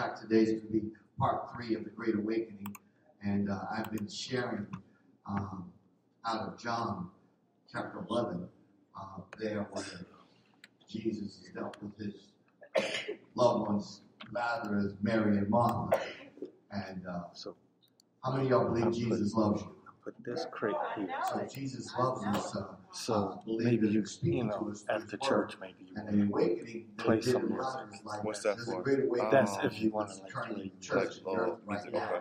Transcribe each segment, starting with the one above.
fact, today's going to be part three of the Great Awakening, and uh, I've been sharing um, out of John chapter 11 uh, there where Jesus has dealt with his loved ones, Lazarus, Mary, and Martha. And uh, So how many of y'all believe Jesus loves you? Put this crate here. So Jesus loves us. Uh, So maybe you, you know, at the church, maybe you and want the Play some music. like What's that. that There's a for? great awakening. That's Um, if you want to like occurring play in church Like, in uh, right music, now. okay.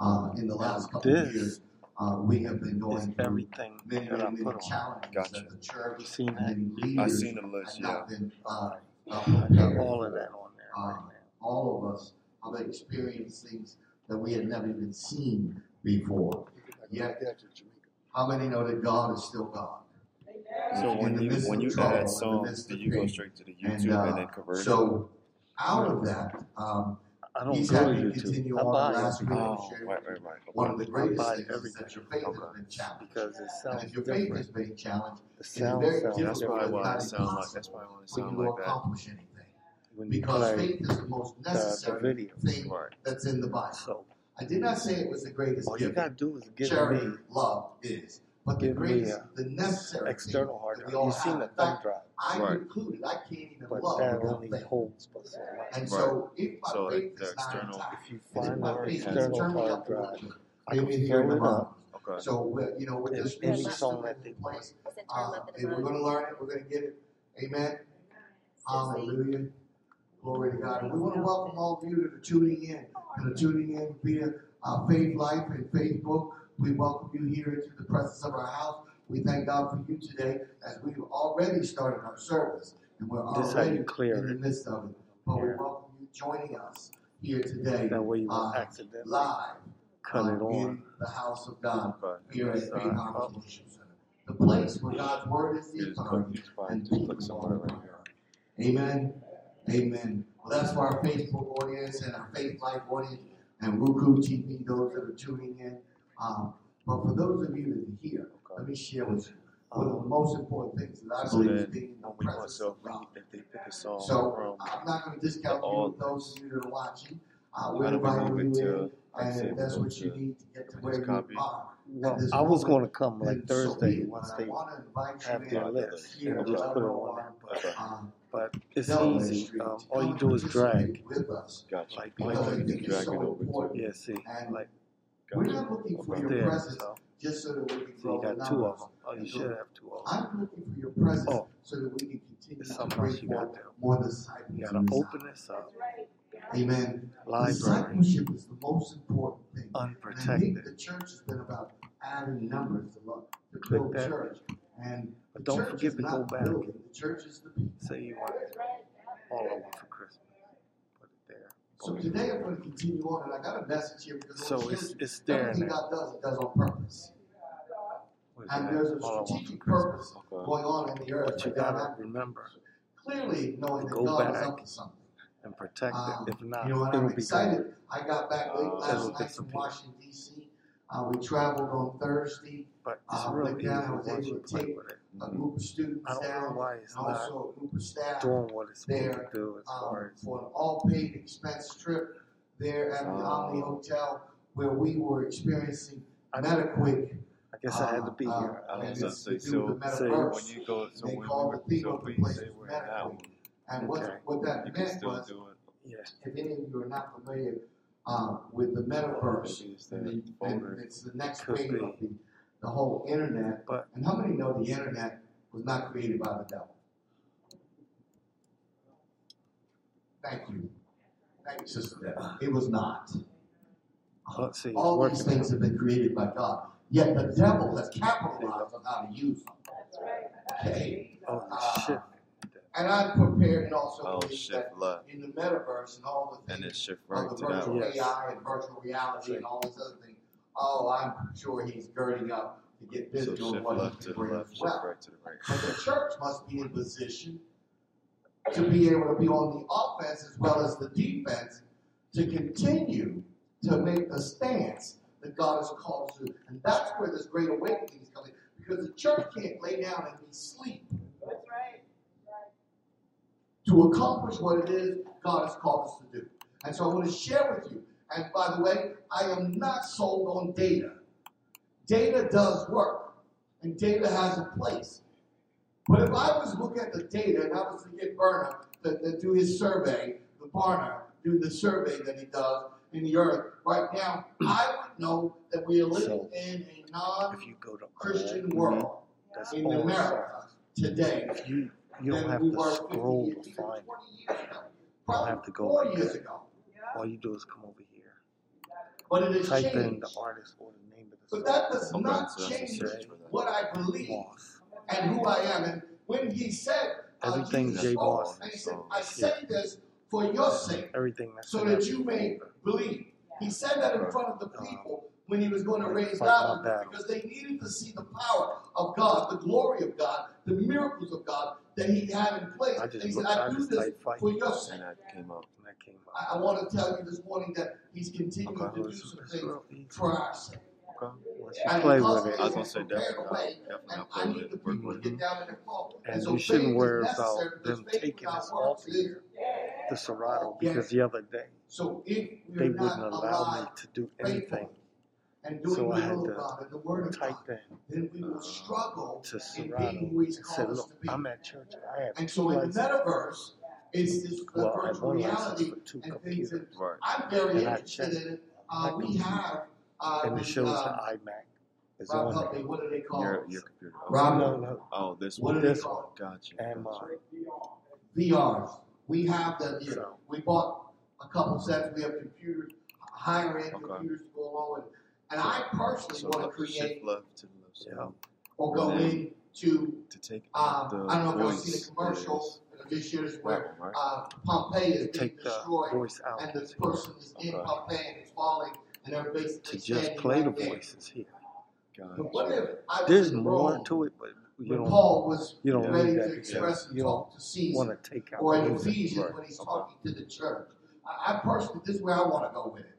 Uh, in the last couple of This years, uh, we have been is going through everything many, that I many, many put on. challenges Gotcha. that the church You seen and that? I've seen the list, yeah. been uh, uh, I prepared got all of that on there right. All of us have experienced things that we had never even seen before. Yet, how many know that God is still God? So In when you when you trouble, in add the songs, midst do of you go straight to the YouTube and, uh, then convert so, out of that, um, I don't he's go to had me continue I on buy last week. and Oh, share right, right, right. One of the greatest buy things is that your faith has been challenged. because it And if your faith different. has been challenged, The it's very sounds That's difficult, probably if why not sound like that's impossible, probably why it for you sound to like that. accomplish anything. when Because faith is the most the, the necessary video. thing Right. that's in the Bible. So I did not say it was the greatest all you gotta do is give Charity, me love is. But the give me greatest, the necessary external thing hard that we drive. all You seen have. the thumb fact, drive, I Right. included, I can't even but love that without only faith. holds but so much. And Right. so if my So faith the is not intact, If you find my faith is external turned hard up drive, bit, I can maybe here in throw the it month. up. Okay. So, you know, with this new any system in that place, Is it turned uh, up to and the we're gonna learn it, we're gonna get it. Amen. Hallelujah. Glory to God. And we want to welcome all of you that are tuning in, that are tuning in via uh, Faithlife and Facebook. We welcome you here into the presence of our house. We thank God for you today as we've already started our service and we're This already clear in the midst of it. But we welcome you joining us here today That way you uh, accidentally live cut uh, it on. in the house of God Okay. here at Faith Harvest Worship Center. The place where God's word is the authority and people are right the here. Amen. Amen. Well, that's for our Facebook audience and our Faithlife audience and Roku TV, those that are tuning in. Um, but for those of you that are here, let me share with you one of the most important things that I So believe is being in the when we want presence so of God. if they pick a song So I'm not going to discount you, all those of you that are watching. Uh, we're inviting you in, to and that's what you need to get to where you copy? are. well, I was going to come like Thursday once But I they want to invite you have in their in. list here just put it on. But, Okay. but it's Delaware easy. Street. Um, all you do is drag. With us. Gotcha. Like, Because like I you think can it's drag so it over to important. yeah, see, And like We're not looking for right your there. presence So, just so that we can so grow you the got two of numbers. them. Oh, you And should so have two of them. I'm looking for your presence Oh. so that we can continue There's to something bring else you got there. more disciples. You gotta this open this up. Amen. Library, Discipleship is the most important thing. And I think the church has been about adding numbers to, love, to build that. church. And Don't church forget to go back. building. The church is the people. Say you want it all over for Christmas. Put it there. So today I'm going to continue on, and I got a message here because So it's it's there everything now. God does, He does on purpose. And that? there's a I want strategic purpose Okay. going on in the earth. But you right gotta remember clearly knowing that Go God is back. up to something. and protect Um, it. If not, You know, and it'll I'm be excited. gone. I got back late Uh, last night from. Washington D.C. Uh, we traveled on Thursday. But it's uh, real went down, I was able to take it. A group of students I don't know down, why it's and not also a group of staff doing what it's supposed there, to do as far um, as for an all-paid expense trip there at the Oh. Omni Hotel where we were experiencing I, MetaQuick. I guess I had to be uh, here. Uh, and so, it's so, to do so, with the so metaverse. when you go, so They when call we, the theme so of the we place say we're in MetaQuick. And what, Okay. what that you can meant still was, do it. Yeah. if any of you are not familiar uh, with the metaverse, Maybe it's and, that the, folder. it's the next Could wave be. of the, the whole internet. But- and how many know the internet was not created by the devil? Thank you. Thank you, Sister Debbie. It was not. Let's see. All these things have been created by God. Yet the devil has capitalized on how to use them. Okay? Oh, Uh, shit. And I'm prepared and also Oh, believe that shift left, in the metaverse and all the and then things shift of right the to that virtual one. Yes. AI and virtual reality and all these other things, oh, I'm sure he's girding up to get busy So on what left he to can the bring left, as well. right to the right. But the church must be in position to be able to be on the offense as well as the defense to continue to make the stance that God has called us to. And that's where this great awakening is coming. Because the church can't lay down and be asleep That's right. to accomplish what it is God has called us to do. And so I want to share with you. And by the way, I am not sold on data. Data does work, and data has a place. But if I was looking at the data and I was to get Barna to, to do his survey, the Barna, do the survey that he does in the earth right now, I would know that we are living So, in a non If you go to Christian all, world that's in all America today If you you don't have we to scroll to find 20 it. years ago. don't have to go four years ago. All you do is come over here, But it has type in changed. the artist or the name of the But that does Okay, not so that's a change search for that. what I believe Moss. and who I am. And when he said, uh, Everything Jesus J. spoke, Moss and he said. I say this for your sake, Everything that's so in that that you may believe. He said that in front of the people when he was going to raise Fight my Lazarus battle. because they needed to see the power of God, the glory of God, the miracles of God that he had in place. I And just he said, looked- I I do just this typed fight. for your sake. And that came up. And that came up. I, I want to tell you this morning that he's continuing Okay, to do some things real easy. for our sake. Okay. Once you And play with it, I was gonna say definitely away, not. Definitely not play with the it. Work people to with it. the flow. and so you shouldn't worry about them taking us works off is here, the Serato, because the other day So if they wouldn't not allow me to do anything. and doing So I had to of God and the word of Type God, in then we will uh, struggle to in Serato being who He's and said, "Look. I'm at church. I have And so in the metaverse, it's this Well, virtual reality two and things that right. I'm very And interested in. it. Uh, we have uh, and it the, shows the uh, iMac is Rob, help me, what do they call Your it? your computer. Rob, No, no, Oh, this what one. do they call Gotcha. and gotcha. mine. VRs. We have them here. So- We bought a couple sets. We have computers, higher end Okay. computers to go along with it. And I personally So want to create shift left to the left side. Yeah. or go And then- into, To take uh, out I don't know if y'all voice seen a commercial this year is where uh, Pompeii is being Take the destroyed voice out and the person is in. Pompeii and it's falling and they're basically to just play the right there. voices here. But what if I There's more to it, but you don't Paul was you don't ready to express and you talk to Caesar? want to take out or in. Ephesians when he's talking to the church. I, I personally, this is where I want to go with it.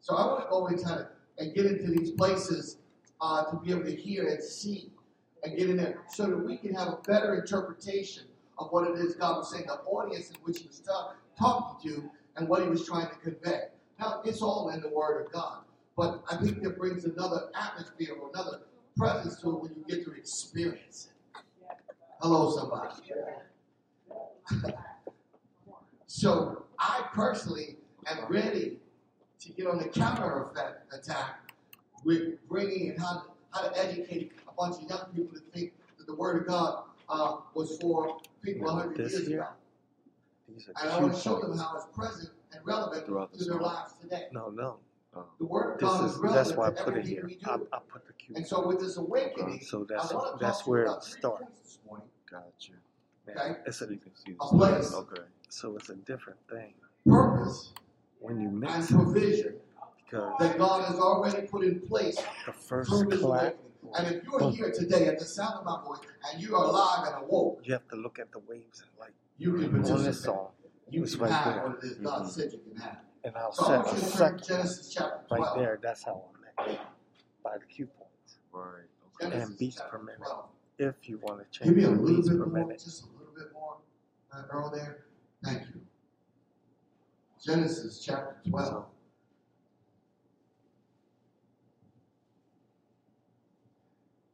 So I want to go and kind of and get into these places uh, to be able to hear and see and get in there so that we can have a better interpretation of what it is God was saying, the audience in which He was ta- talking to, and what He was trying to convey. Now, it's all in the Word of God, but I think that brings another atmosphere or another presence to it when you get to experience it. Hello, somebody. So I personally am ready to get on the counter effect attack with bringing in how to, how to educate a bunch of young people to think that the Word of God uh, was for people Now, 100 this years here, ago. And I want to show them how it's present and relevant Throughout the to their song. lives today. No, no. Oh, The Word of This God is is that's relevant why I put it here. I. I put the cue. And so with this awakening, So that's I want to that's talk where it starts. points this morning. gotcha. Okay. It's So a you can see A song. place. Okay. so it's a different thing Purpose when you and mix it provision because that God has already put in place the first through this clap awakening. And if you're here today at the sound of my voice and you are alive and awoke, you have to look at the waves and like you can on this participate. song You it's can right have there. what it is God Mhm. said you can have. and I'll So I set want a you to second Genesis chapter 12. right there. That's how I'm at by the cue points. Right. Okay. Genesis And beats per minute. 12. If you want to change, Give me a the little beats bit per more, minute, just a little bit more, uh, Earl there. Thank you. Genesis chapter 12.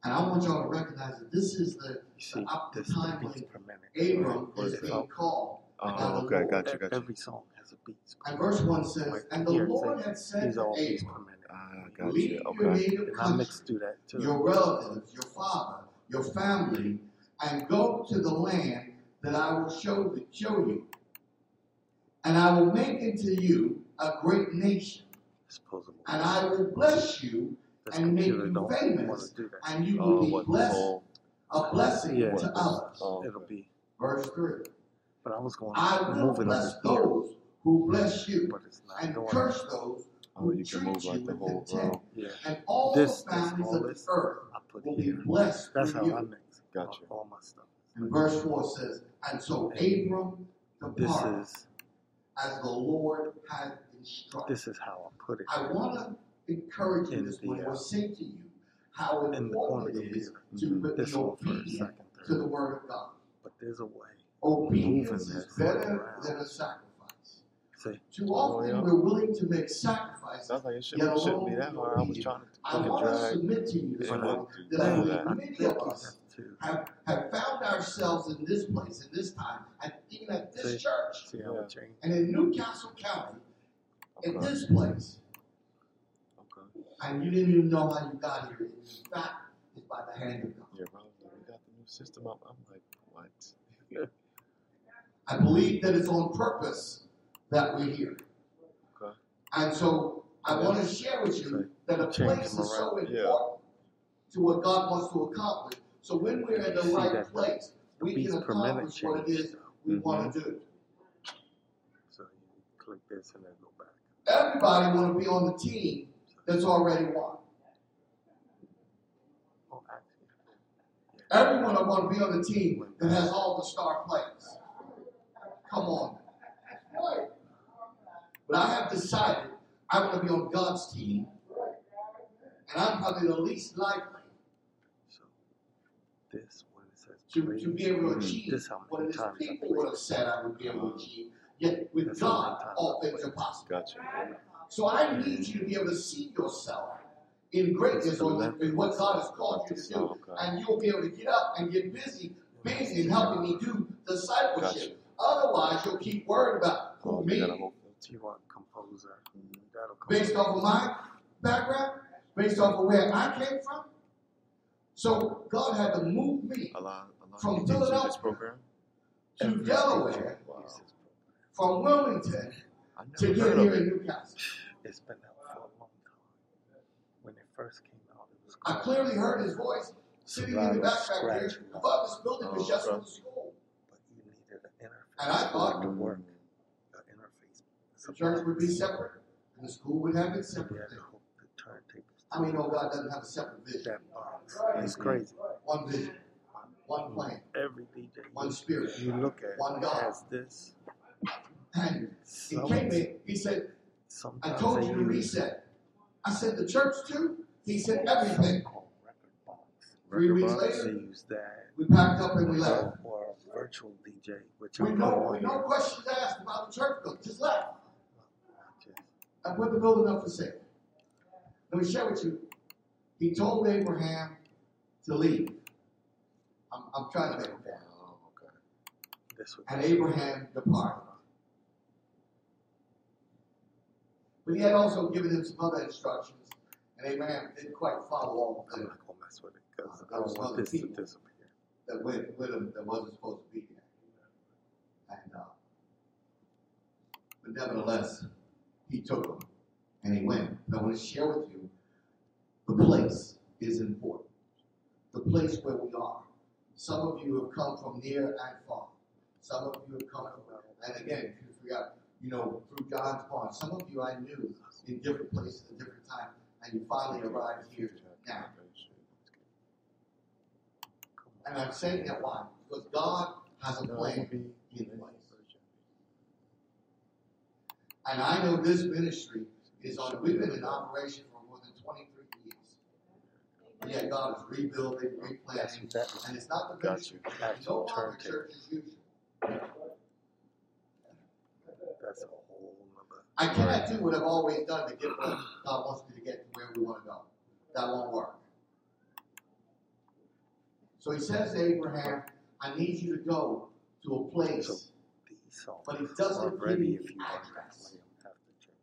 And I want y'all to recognize that this is the, you see the up this the the time when. Abram Right. is being I- called. Oh, By the okay. Lord. Gotcha. Gotcha. Every song has a beat. And verse 1 says, Like And the Lord had said to are all beats Abram, per minute. Ah, Leave gotcha. your native And country, mixed that too. your relatives, your father, your family, and go to the land that I will show, show you. And I will make into you a great nation, and I will bless you, This and make computer you don't famous. want to do that. and you oh, will Oh, be blessed, whole. a blessing Yeah. to others. Oh, It'll be. Verse 3 But I was going I to will move it bless over here, those who bless you, but it's not and curse it. those oh, who you can treat move you like the with whole contempt. row. Yeah. And all This- the this- families all of this- the earth I put will it be here. blessed That's how you. I mix Gotcha. all my stuff. And verse 4 says, And so Abram This departed is as the Lord had instructed. this is how I put it. I want to encourage you In this the, morning, or uh, say to you how in the corner important it of is here. to be This one first, obedient second, to the. Word of God. But there's a way. Obedience Moving is better than a sacrifice. See, Too often we're willing to make sacrifices. Sounds like it Yet shouldn't, shouldn't alone be that you're hard. I was obedient. trying to I fucking want to submit to you this Yeah, morning that I believe that. many of us have, have found ourselves in this place, in this time, and even at this See. church, see how Yeah. and in New Castle County, in this place, Okay. And you didn't even know how you got here. In fact, it's by the hand of God. Yeah, bro. We got the new system up. I'm like, what? I believe that it's on purpose that we're here. Okay. And so I want to share with you that a Change place is so around. Yeah. important to what God wants to accomplish. So when we're in the right that place, we can accomplish what it is we Mhm. want to do. So you click this and then go back. Everybody want to be on the team that's already won. Everyone Everyone want to be on the team that has all the star players. Come on. But I have decided I want to be on God's team, and I'm probably the least likely so this it says to, to be able to achieve This how what many it is times people would have said I would be able to mm-hmm. achieve. Yet with That's God, all things are possible. Gotcha. So I need you to be able to see yourself in greatness or in what God has called you to do. Oh, and you'll be able to get up and get busy, busy in helping me do discipleship. Otherwise, you'll keep worried about Oh, who you got a me, whole You want composer? Based off of my background, based off of where I came from. So God had to move me a lot, From of teachers in Philadelphia program. to Delaware teacher Wow. uses program. from Wilmington I never to get here in Newcastle. It's been out for a long time. When it first came out, it was. I clearly heard his voice sitting in the back back here. I thought this building oh, was just for the school. But you needed an interface. And I thought- to work. An interface. The church would be separate, and the school would have it separate had to thing. hook the turntables. I mean, oh God doesn't have a separate vision. That box. It's crazy. One vision, one plan, Every DJ. one spirit. You look at One God. as this. And he came in, he said, I told you to reset. I said, the church too? He said, everything. called record box. Three weeks later, we packed up and we left. Or, a virtual DJ, which We no, going we no here. questions asked about the church building, just left. I put the building up for sale. Let me share with you. He told Abraham to leave. I'm, I'm trying to make a point. Oh, okay. This was And Abraham departed. But he had also given him some other instructions, and Abraham didn't quite follow all of I'm them not gonna mess with it because I There was don't want this to disappear. that went with him that wasn't supposed to be there. And uh, but nevertheless, he took them and he went. But I want to share with you the place is important. The place where we are. Some of you have come from near and far. Some of you have come from, and again, if you forgot, you know, through God's Pond. Some of you I knew in different places at different times, and you finally arrived here now. And I'm saying that why? Because God has a plan in place. And I know this ministry is on, we've been in operation for more than 23 years. And yet God is rebuilding, replanting, what that means. and it's not the ministry. It's no longer church as usual. That's a whole nother. I cannot do what I've always done to get where God wants me to get to where we want to go. That won't work. So he says to Abraham, I need you to go to a place. So these songs But he doesn't are give you if the you want to address. play them after church.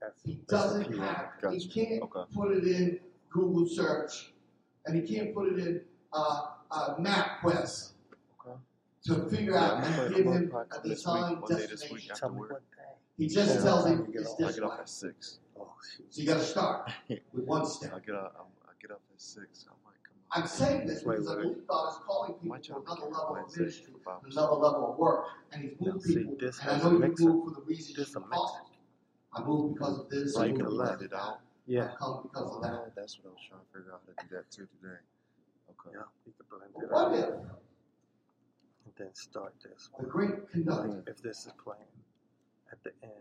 That's, He doesn't have, he can't Okay. put it in Google search, and he can't put it in uh, uh, MapQuest Okay. To figure out I'm and gonna- give I'm him gonna a this design week, one day this destination. week. Tell me After what day. He just Yeah. tells What him time you get it's off? I this get way. off at six. Oh. So you got to start with one step. I step. get up. I'm, get up at six. I'm like, come I'm saying this Wait, because I wait. believe God is calling people to another level my of ministry, to another level of work, and He's Now, moved see, people. this And I has know a you mixer. moved for the reason This you a mixer. called. I moved because of this. I Right, moved the because of it that. out. Yeah, I come because of that. That's what I was trying to figure out how to do that too today. Okay. yeah, you can blend what if and then start this the great conductor If this is playing at the end,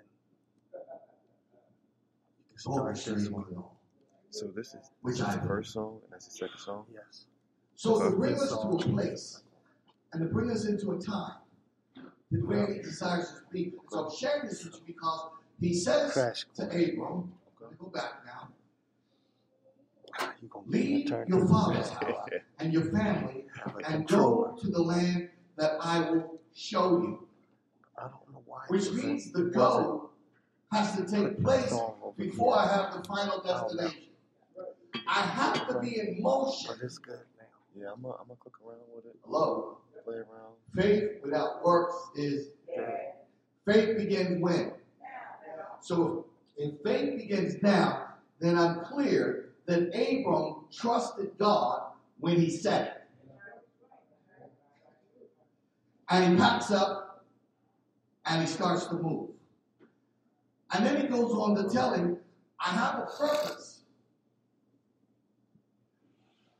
you can start this one. to. So this is Which this is the first song and that's the second song. Yes. So to bring us to a place and to bring us into a time where he desires to be. So I'm sharing this with you because he says Crash to Abram, let me go back now, ah, You gonna give me a leave your father's house and your family and go to the land that I will show you. I don't know why. Which means the wasn't- go has to take place before I have the final oh, destination. I have to be in motion. Oh, but it's good now. Yeah, I'm gonna I'm gonna cook around with it, Hello. play around. Faith without works is dead. Faith begins when? So if faith begins now, then I'm clear that Abram trusted God when he said it. And he packs up and he starts to move. And then he goes on to tell him, I have a purpose.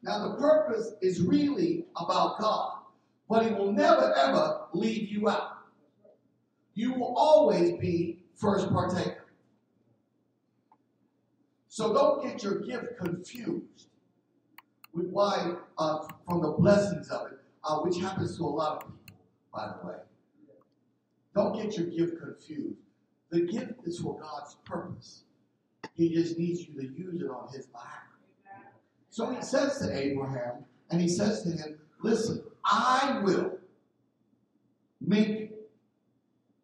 Now, the purpose is really about God, but He will never ever leave you out. You will always be first partaker. So don't get your gift confused with why, uh, from the blessings of it, uh, which happens to a lot of people, by the way. Don't get your gift confused. The gift is for God's purpose. He just needs you to use it on His behalf. So he says to Abraham, and he says to him, Listen, I will make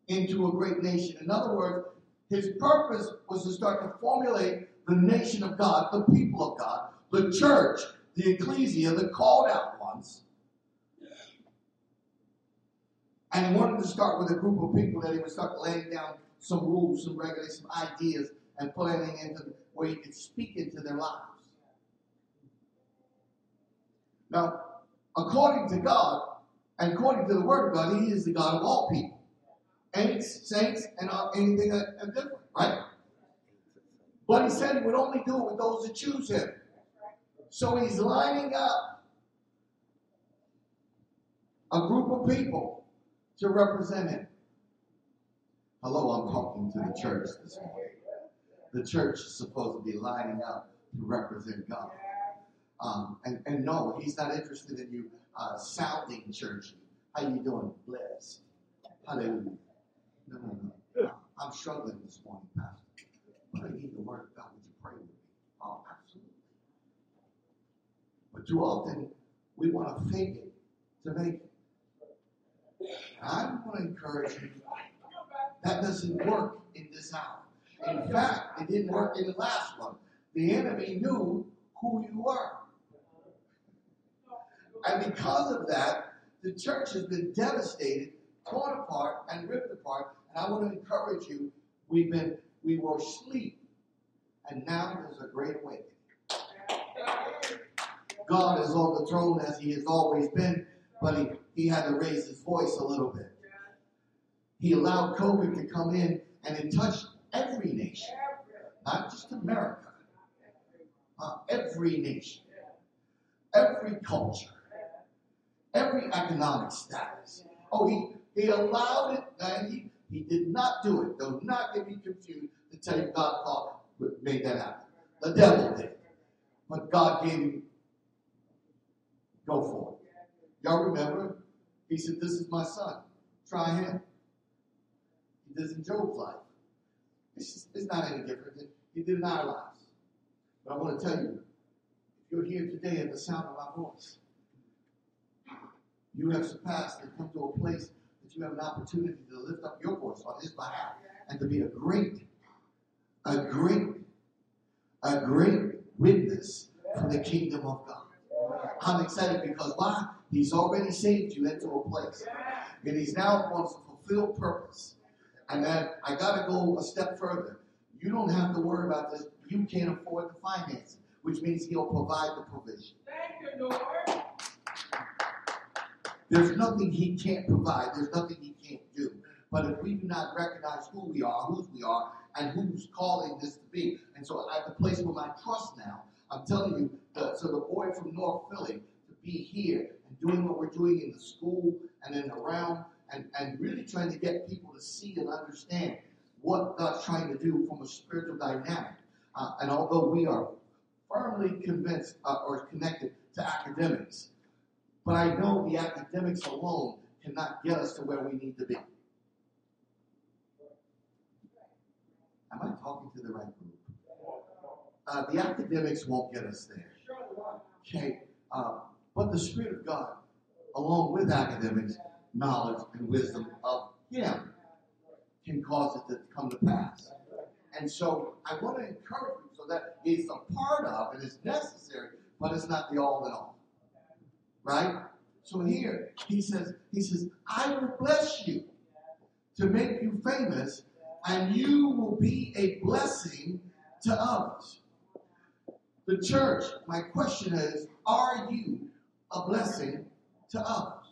into a great nation. In other words, his purpose was to start to formulate the nation of God, the people of God, the church, the ecclesia, the called out ones. And he wanted to start with a group of people that he would start laying down some rules, some regulations, some ideas, and putting into where he could speak into their lives. Now, according to God, and according to the Word of God, He is the God of all people, ain'ts, saints, and anything different, right? But He said He would only do it with those that choose Him. So He's lining up a group of people to represent it. Hello, I'm talking to the church this morning. The church is supposed to be lining up to represent God. Um, and, and no, he's not interested in you uh, sounding churchy. How you doing? Blessed. Hallelujah. No, no, no. I'm struggling this morning, Pastor. But I need the word of God. Would you pray with me? Oh, absolutely. But too often, we want to fake it to make it. I want to encourage you, that doesn't work in this hour. In fact, it didn't work in the last one. The enemy knew who you were. And because of that, the church has been devastated, torn apart, and ripped apart. And I want to encourage you, we've been we were asleep, and now there's a great awakening. God is on the throne as he has always been, but he, he had to raise his voice a little bit. He allowed COVID to come in and it touched every nation, not just America, uh, every nation, every culture, every economic status. Oh, he, he allowed it, and he, he did not do it. Do not get me confused to tell you God called, made that happen. The devil did. But God gave him, go for it. Y'all remember? He said, This is my son. Try him. He does in Job's life. It's, just, it's not any different he did in our lives. But I want to tell you, if you're here today at the sound of my voice, you have surpassed and come to a place that you have an opportunity to lift up your voice on his behalf and to be a great, a great, a great witness for the kingdom of God. I'm excited because why? He's already saved you into a place. And he's now wants to fulfill purpose. And then I gotta go a step further. You don't have to worry about this. You can't afford the finance, which means he'll provide the provision. Thank you, Lord. There's nothing he can't provide. There's nothing he can't do. But if we do not recognize who we are, whose we are, and who's calling this to be, and so at the place where my trust now, I'm telling you, the, so the boy from North Philly to be here and doing what we're doing in the school and then around and, and really trying to get people to see and understand what God's trying to do from a spiritual dynamic. Uh, and although we are firmly convinced uh, or connected to academics, but I know the academics alone cannot get us to where we need to be. Am I talking to the right uh, the academics won't get us there. Okay, uh, but the Spirit of God, along with academics, knowledge, and wisdom of Him, can cause it to come to pass. And so I want to encourage you so that it's a part of and it's necessary, but it's not the all in all. Right? So here he says, he says, I will bless you to make you famous, and you will be a blessing to others. The church, my question is, are you a blessing to others?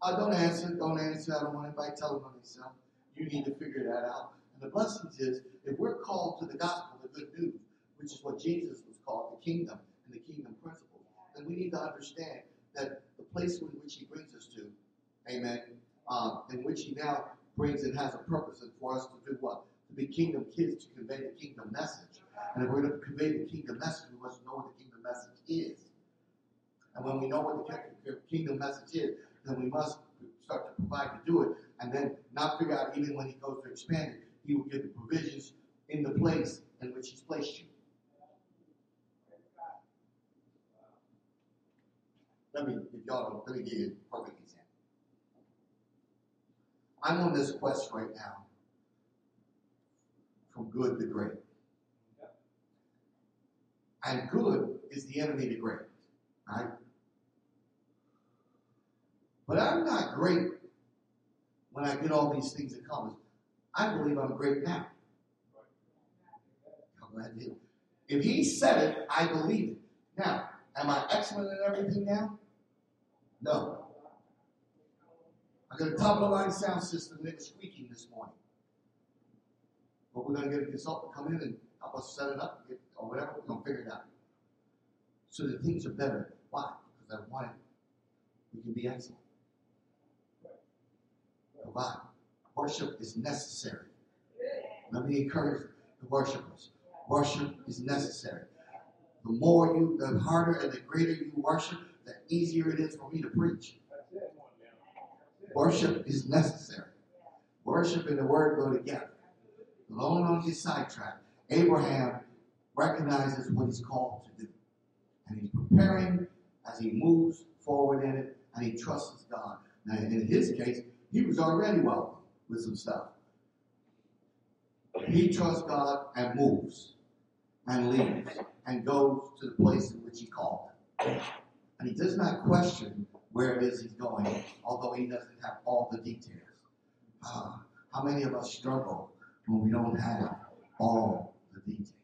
Uh, don't answer, don't answer. I don't want anybody telling on themselves. You need to figure that out. And the blessings is, if we're called to the gospel, the good news, which is what Jesus was called, the kingdom and the kingdom principle, then we need to understand that the place in which he brings us to, amen, um, in which he now brings and has a purpose and for us to do what? To be kingdom kids, to convey the kingdom message. And if we're going to convey the kingdom message, we must know what the kingdom message is. And when we know what the kingdom message is, then we must start to provide to do it, and then not figure out even when he goes to expand it, he will give the provisions in the place in which he's placed you. Let me, if y'all don't, let me give you a perfect example. I'm on this quest right now from good to great. And good is the enemy to great. Right? But I'm not great when I get all these things accomplished. I believe I'm great now. If he said it, I believe it. Now, am I excellent at everything now? No. I got a top of the line sound system and it was squeaking this morning. But we're going to get a consultant come in and help us set it up get, or whatever. We're going to figure it out. So that things are better. Why? Because I want it. We can be excellent. Provide. Worship is necessary. Let me encourage the worshipers. Worship is necessary. The more you, the harder and the greater you worship, the easier it is for me to preach. Worship is necessary. Worship and the word go together. Alone on his sidetrack, Abraham recognizes what he's called to do. And he's preparing as he moves forward in it, and he trusts God. Now, in his case, he was already wealthy with some stuff. He trusts God and moves and leaves and goes to the place in which he called him. And he does not question where it is he's going, although he doesn't have all the details. Uh, how many of us struggle when we don't have all the details?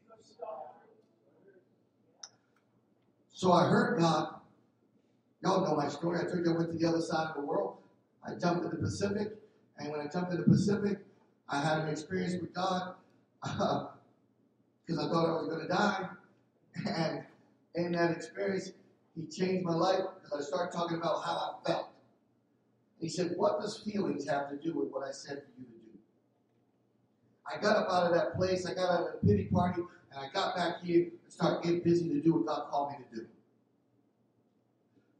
So I heard God. Y'all know my story. I told you I went to the other side of the world. I jumped in the Pacific, and when I jumped in the Pacific, I had an experience with God because uh, I thought I was going to die. And in that experience, He changed my life because I started talking about how I felt. He said, What does feelings have to do with what I said for you to do? I got up out of that place, I got out of the pity party, and I got back here and started getting busy to do what God called me to do.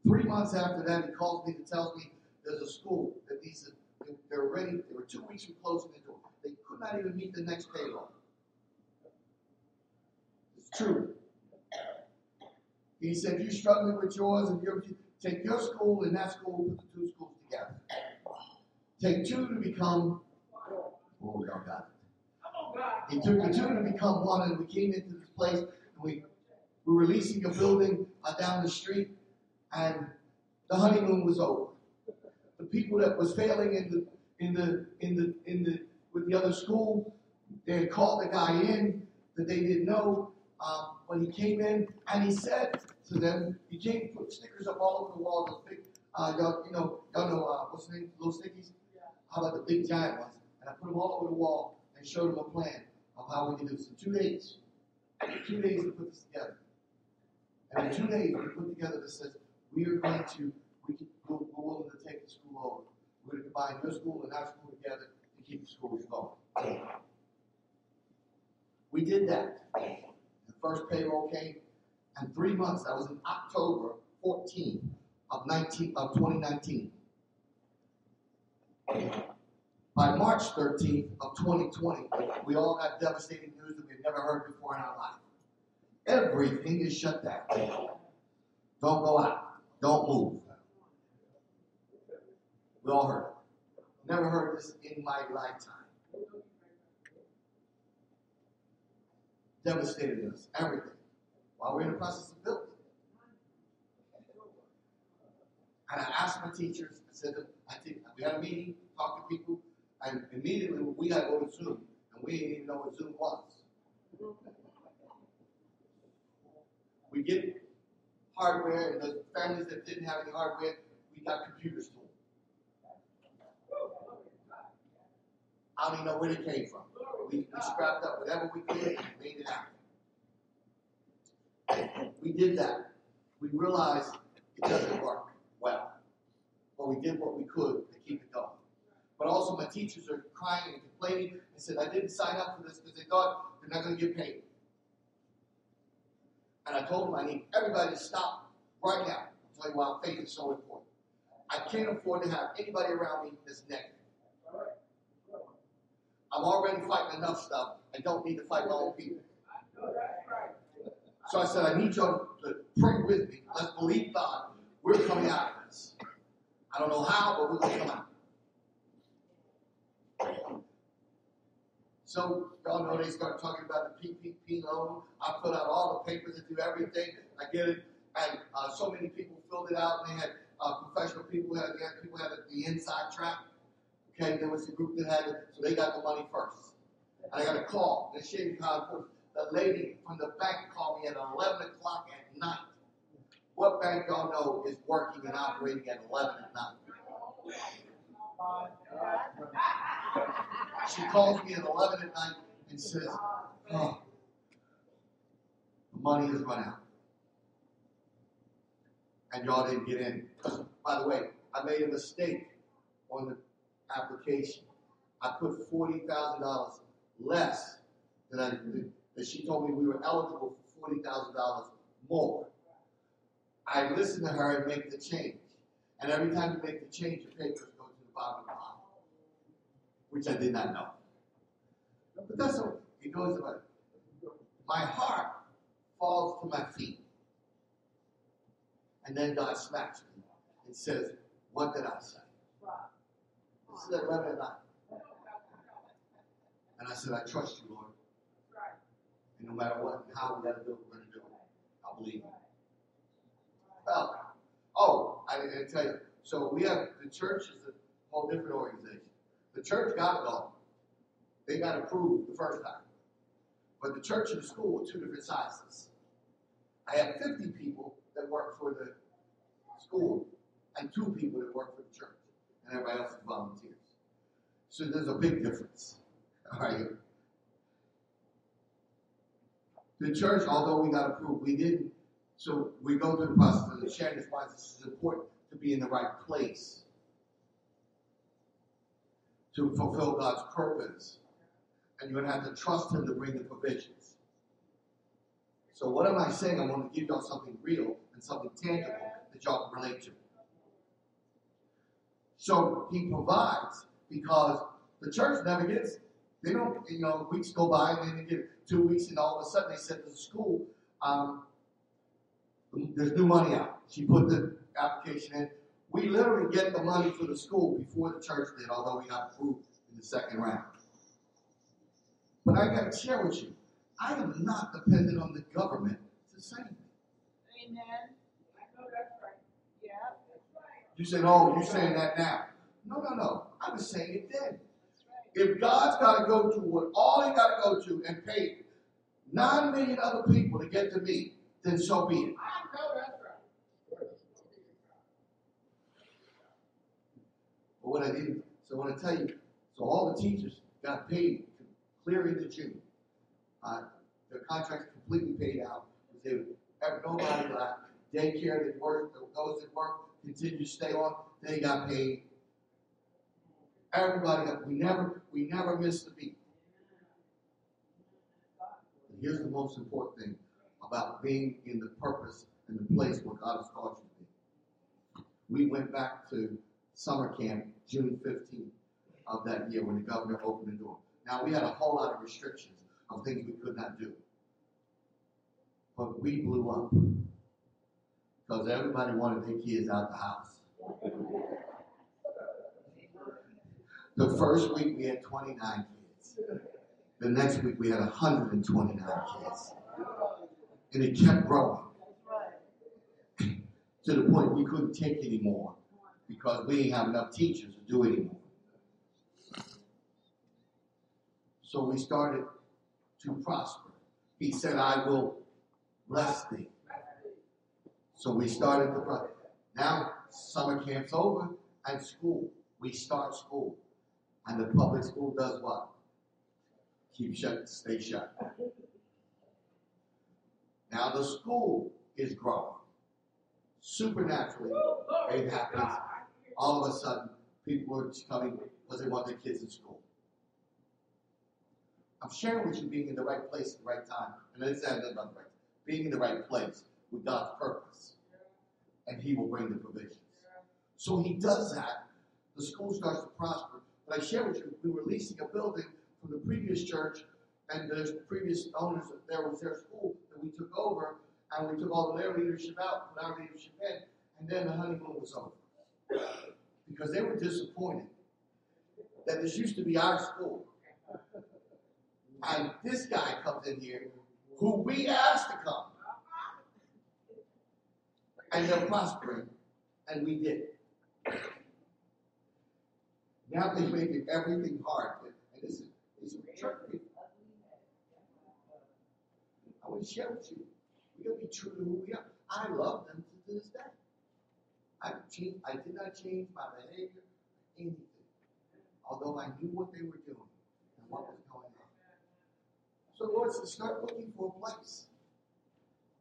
Three months after that, he calls me to tell me there's a school that to, they're ready, they were two weeks from closing the door. They could not even meet the next payroll. It's true. He said, You're struggling with yours, and you're, take your school and that school, put the two schools together. Take two to become, oh, y'all got it. He took the two to become one, and we came into this place, and we, we were leasing a building uh, down the street, and the honeymoon was over the people that was failing in the in the in the in the with the other school, they had called the guy in that they didn't know. Um, when he came in and he said to them, he came put stickers up all over the wall, those big, uh, y'all, you know, y'all know uh, what's the name, little stickies? How about the big giant ones? And I put them all over the wall and showed them a plan of how we can do this in two days. Two days to put this together. And in two days we put together this says we are going to we can, we're, willing to take the school over. We're going to combine your school and our school together to keep the schools going. We did that. The first payroll came, and three months, that was in October 14 of 19 of 2019. By March 13th of 2020, we all got devastating news that we'd never heard before in our life. Everything is shut down. Don't go out. Don't move. We all heard it. Never heard this in my lifetime. Devastated us. Everything. While we're in the process of building. And I asked my teachers, I said, I think we had a meeting, talked to people, and immediately we had go to Zoom, and we didn't even know what Zoom was. We get hardware, and the families that didn't have any hardware, we got computers them. I don't even know where they came from. We, we scrapped up whatever we could and made it happen. We did that. We realized it doesn't work well. But we did what we could to keep it going. But also my teachers are crying and complaining and said, I didn't sign up for this because they thought they're not going to get paid. And I told them I need everybody to stop right now. I'll tell you why faith is so important. I can't afford to have anybody around me that's negative. I'm already fighting enough stuff. I don't need to fight my own people. So I said, I need y'all to pray with me. Let's believe God. We're coming out of this. I don't know how, but we're going to come out. So, y'all know they start talking about the PPP loan. I put out all the papers and do everything. I get it. And uh, so many people filled it out. They had uh, professional people, had, they had people had the inside track. Okay, there was a group that had it, so they got the money first. And I got a call. The shame how the lady from the bank called me at 11 o'clock at night. What bank y'all know is working and operating at 11 at night? She calls me at 11 at night and says, oh, the money has run out. And y'all didn't get in. By the way, I made a mistake on the application. I put $40,000 less than I did. That she told me we were eligible for $40,000 more. I listen to her and make the change. And every time you make the change, your papers go the the which I did not know. But that's what He goes about. it. My heart falls to my feet. And then God smacks me and says, What did I say? Is at 11 at night. And I said, I trust you, Lord. And no matter what and how we got to do it, we're going to do it. I believe you. Well, oh, I didn't tell you. So we have the church is a whole different organization. The church got it all. They got approved the first time. But the church and the school are two different sizes. I had 50 people that worked for the school and two people that worked for the church. And everybody else was volunteers. So there's a big difference. All right. The church, although we got approved, we didn't. So we go through the process of this why this is important to be in the right place to fulfill God's purpose. And you're going to have to trust Him to bring the provisions. So, what am I saying? I want to give y'all something real and something tangible that y'all can relate to. So, He provides because the church never gets, they don't, you know, weeks go by and then they get two weeks, and all of a sudden they said to the school, um, there's new money out. She put the application in. We literally get the money for the school before the church did, although we got approved in the second round. But I got to share with you, I am not dependent on the government to save me. Amen. I know that's right. Yeah. You said, oh, you're saying that now. No, no, no. I was saying it then. If God's got to go to what all he got to go to and pay nine million other people to get to me, then so be it. I know that's right. But what I didn't, so I want to tell you, so all the teachers got paid clear into June. Uh, their contracts completely paid out. They have nobody left. Daycare that worked, those that work continued to stay on. They got paid. Everybody got. We never, we never missed a beat. And here's the most important thing about being in the purpose and the place where God has called you to be. We went back to summer camp June 15th. of that year when the governor opened the door. Now we had a whole lot of restrictions of things we could not do. But we blew up. Because everybody wanted their kids out of the house. The first week we had 29 kids. The next week we had 129 kids. And it kept growing to the point we couldn't take anymore because we didn't have enough teachers to do anymore. So we started to prosper. He said, I will bless thee. So we started to prosper. now summer camp's over and school. We start school. And the public school does what? Keep shut, stay shut. Now the school is growing. Supernaturally, it happens. All of a sudden, people were just coming because they want their kids in school. I'm sharing with you being in the right place at the right time. And it's not about the right being in the right place with God's purpose. And He will bring the provisions. So He does that. The school starts to prosper. But I share with you, we were leasing a building from the previous church, and the previous owners, there was their school that we took over, and we took all of their leadership out, put our leadership in, and then the honeymoon was over. Because they were disappointed that this used to be our school. And this guy comes in here who we asked to come. And they're prospering, and we did. Now they're making everything hard. And this is, this is. I want to share with you. We gotta be true to who we are. I love them to this day. I changed, I did not change my behavior, anything. Although I knew what they were doing and what was going on. So the Lord said, start looking for a place.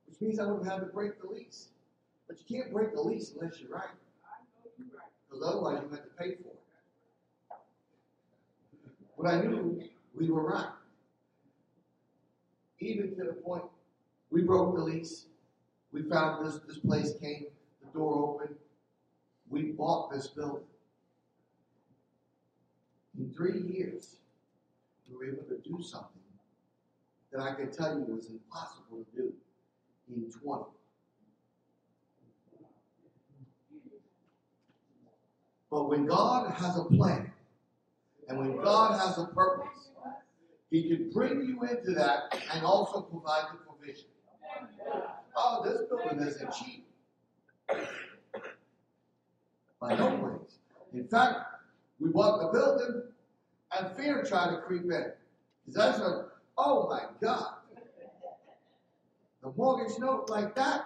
Which means I would have to break the lease. But you can't break the lease unless you're right. Because otherwise you have to pay for it. But I knew we were right. Even to the point we broke the lease. We found this this place came, the door opened. We bought this building. In three years, we were able to do something that I can tell you was impossible to do in 20. But when God has a plan and when God has a purpose, He can bring you into that and also provide the provision. Oh, this building isn't cheap. By no means. In fact, we bought the building and fear tried to creep in. Because that's a, oh my God. The mortgage note like that.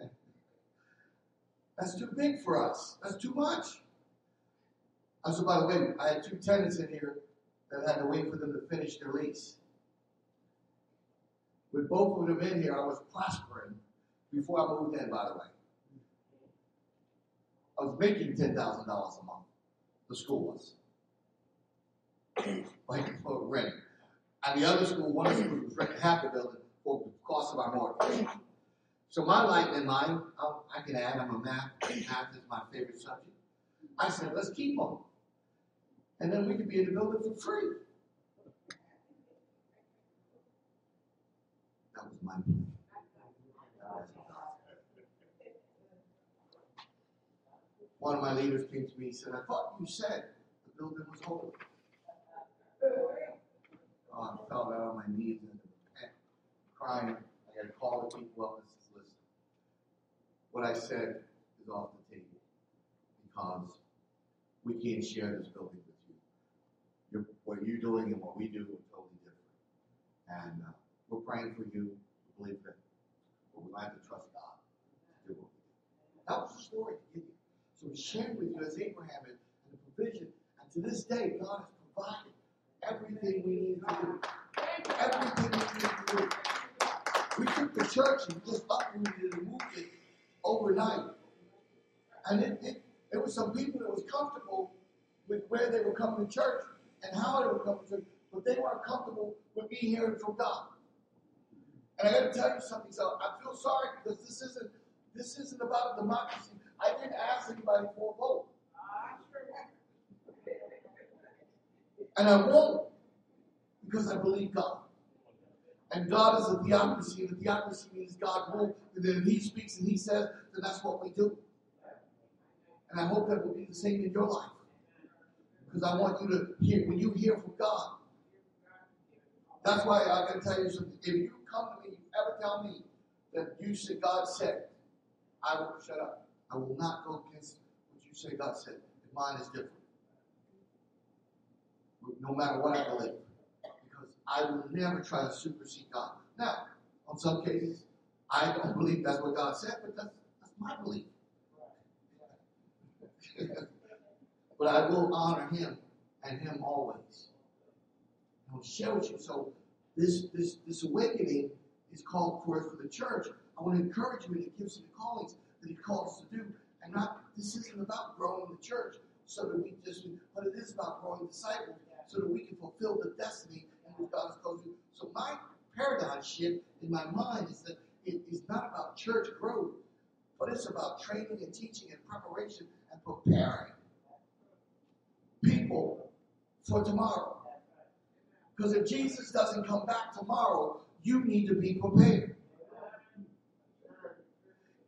That's too big for us. That's too much. I so, by the way, I had two tenants in here that had to wait for them to finish their lease. With both of them in here, I was prospering before I moved in, by the way. I was making $10,000 a month. The school was. like for rent. And the other school, one of the schools was renting half the building for the cost of our mortgage. So my in mind, I'll- I can add, I'm a math, math is my favorite subject. I said, let's keep them. And then we could be in the building for free. That was my plan. That was God. One of my leaders came to me and said, I thought you said the building was holy. Oh, I fell down on my knees and crying. I had to call the people up and listen, what I said is off the table because we can't share this building with you. You're, what you're doing and what we do are totally different. And uh, we're praying for you. We believe that. But we have to trust God to do what we do. That was the story to give you. So we shared with you as Abraham and, and the provision. And to this day, God has provided everything we need to do. Everything we need to do. We took the church and just uprooted and moved it overnight. And it, it, it was some people that was comfortable with where they were coming to church and how they were coming to church, but they weren't comfortable with me hearing from God. And I got to tell you something. So I feel sorry because this isn't this isn't about democracy. I didn't ask anybody for a vote. And I won't because I believe God. And God is a theocracy, and a theocracy means God rules, and then He speaks and He says, then that's what we do. And I hope that will be the same in your life. Because I want you to hear, when you hear from God, that's why I can tell you something. If you come to me, you ever tell me that you said, God said, I will shut up. I will not go against what you say God said. If mine is different. No matter what I believe. Because I will never try to supersede God. Now, on some cases, I don't believe that's what God said, but that's, that's my belief. but I will honor him and him always. I will share with you. So this this this awakening is called for us for the church. I want to encourage you in the gifts and the callings that he calls us to do. And not this isn't about growing the church so that we just but it is about growing disciples so that we can fulfill the destiny and what God has called you. So my paradigm shift in my mind is that it is not about church growth, but it's about training and teaching and preparation and preparing people for tomorrow. Because if Jesus doesn't come back tomorrow, you need to be prepared.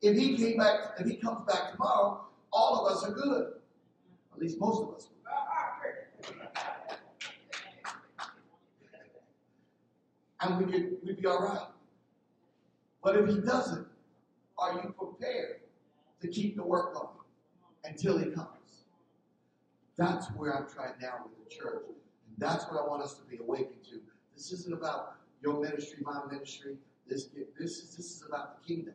If he came back, if he comes back tomorrow, all of us are good. At least most of us. And we could we'd be all right. But if he doesn't, are you prepared to keep the work going until he comes? That's where I'm trying now with the church. And that's what I want us to be awakened to. This isn't about your ministry, my ministry. This, this, this is about the kingdom.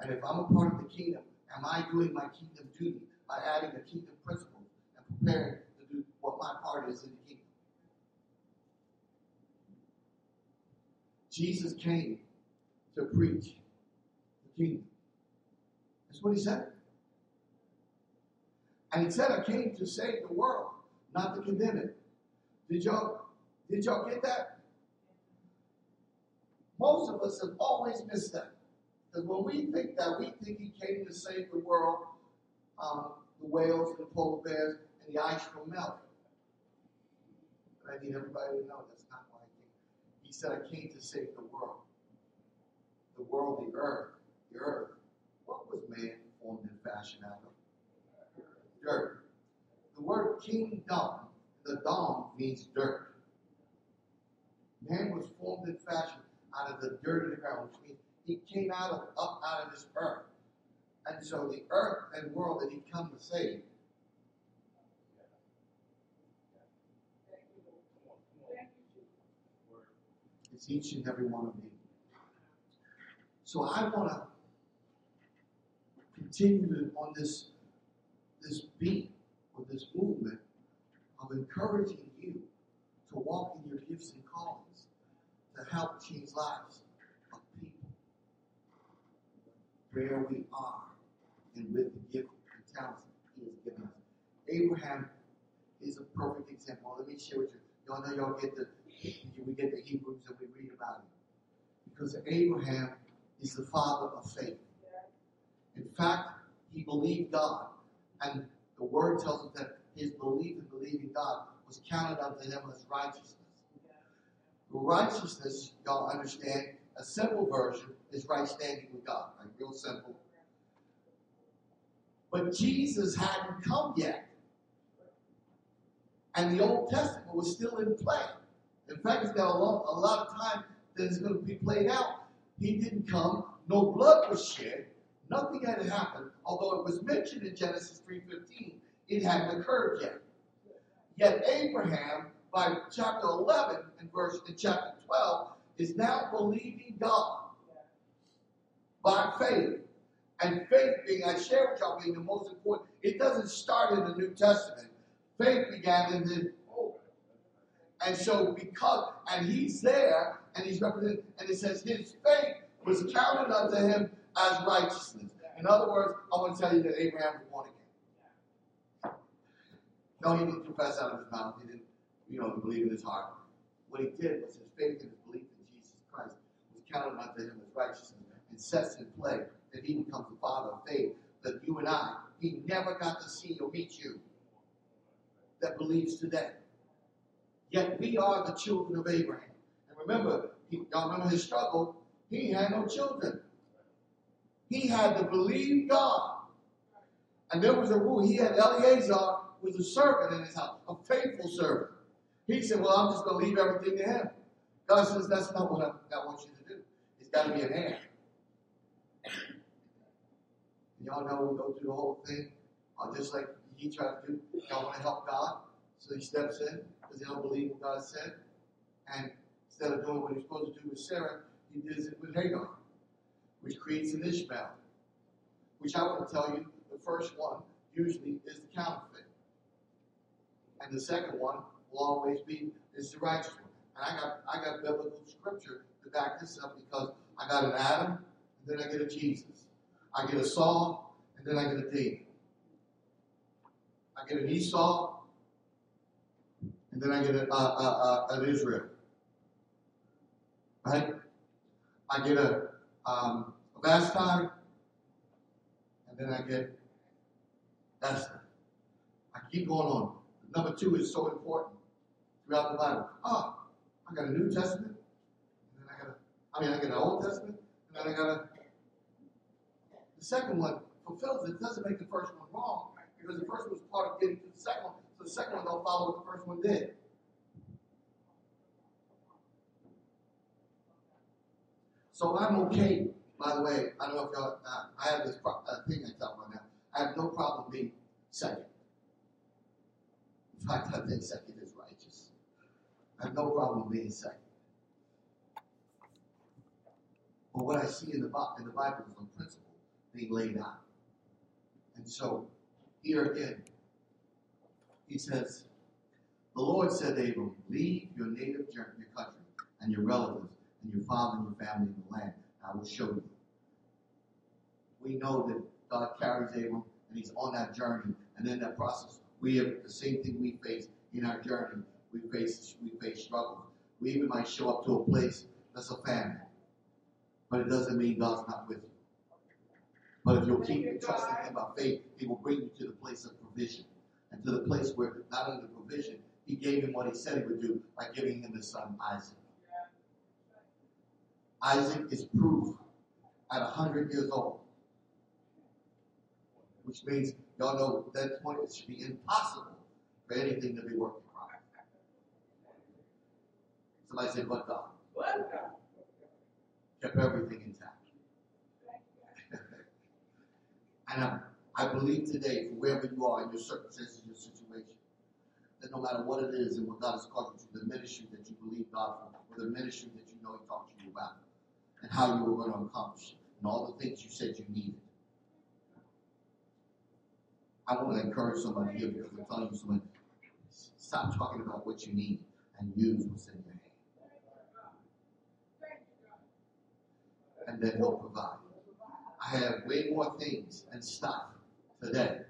And if I'm a part of the kingdom, am I doing my kingdom duty by adding a kingdom principle and preparing to do what my part is in the kingdom? Jesus came to preach the kingdom. That's what he said. And he said, I came to save the world, not to condemn it. Did y'all, did y'all get that? Most of us have always missed that. Because when we think that, we think he came to save the world, um, the whales and the polar bears, and the ice from melting. But I need everybody to know that's not why he came. He said, I came to save the world. The world, the earth. The earth. What was man formed and fashioned out of? dirt. The word kingdom, the dom means dirt. Man was formed and fashioned out of the dirt of the ground, he came out of up out of this earth. And so the earth and world that he come to save. It's each and every one of you. So I want to continue on this this beat or this movement of encouraging you to walk in your gifts and callings to help change lives of people where we are and with the gift and talents he has given us. Abraham is a perfect example. Let me share with you. Y'all know y'all get the we get the Hebrews and we read about him. Because Abraham is the father of faith. In fact, he believed God and the word tells us that his belief in believing God was counted unto him as righteousness. Righteousness, y'all understand, a simple version is right standing with God, like real simple. But Jesus hadn't come yet. And the Old Testament was still in play. In fact, it's got a lot, a lot of time that is going to be played out. He didn't come, no blood was shed, Nothing had happened, although it was mentioned in Genesis 3.15. It hadn't occurred yet. Yet Abraham, by chapter 11 and verse in chapter 12, is now believing God by faith. And faith being, I share with y'all, being the most important, it doesn't start in the New Testament. Faith began in the Old. And so because, and he's there, and he's represented, and it says his faith was counted unto him as righteousness. In other words, I want to tell you that Abraham was born again. No, he didn't confess out of his mouth. He didn't, you know, believe in his heart. What he did was his faith and his belief in Jesus Christ was counted unto him as righteousness and sets in play that he becomes the father of faith. That you and I, he never got to see or meet you that believes today. Yet we are the children of Abraham. And remember, he, y'all remember his struggle? He had no children. He had to believe God. And there was a rule. He had Eleazar was a servant in his house, a faithful servant. He said, Well, I'm just going to leave everything to him. God says, That's not what I, I want you to got to be an heir. Y'all know we go through the whole thing, uh, just like he tried to do. Y'all want to help God, so he steps in because they don't believe what God said. And instead of doing what he's supposed to do with Sarah, he does it with Hagar, which creates an Ishmael. Which I want to tell you, the first one usually is the counterfeit. And the second one will always be is the righteous one. And I got I got biblical scripture to back this up because I got an Adam, and then I get a Jesus. I get a Saul, and then I get a David. I get an Esau, and then I get a, an Israel. Right? I get a, um, a Vashti, and then I get Esther. I keep going on. Number two is so important throughout the Bible. Oh, I got a New Testament, and then I got a, I mean, I got an Old Testament, and then I got a. The second one fulfills it. It doesn't make the first one wrong because the first one was part of getting to the second one, so the second one don't follow what the first one did. So I'm okay. By the way, I don't know if y'all. Uh, I have this pro- uh, thing I talk about now. I have no problem being second. In fact, I think second is righteous. I have no problem being second. But what I see in the, in the Bible is a principle being laid out. And so, here again, he says, The Lord said to Abram, Leave your native your country, and your relatives, and your father and your family in the land. I will show you. We know that God carries Abram, and he's on that journey. And in that process, we have the same thing we face in our journey. We face we face struggles. We even might show up to a place that's a famine. But it doesn't mean God's not with you. But if you'll keep trusting Him by faith, He will bring you to the place of provision. And to the place where not only the provision, He gave him what He said He would do by giving him his son Isaac. Isaac is proof at 100 years old. Which means, y'all know, at that point it should be impossible for anything to be working right. Somebody say, but God. Kept everything intact. and I, I believe today, for wherever you are in your circumstances, your situation, that no matter what it is and what God has called you to, the ministry that you believe God for, or the ministry that you know He talked to you about, and how you were going to accomplish it, and all the things you said you needed. I want to encourage somebody here because I'm telling you something. Stop talking about what you need and use what's in your hand. And then He'll provide. I have way more things and stuff today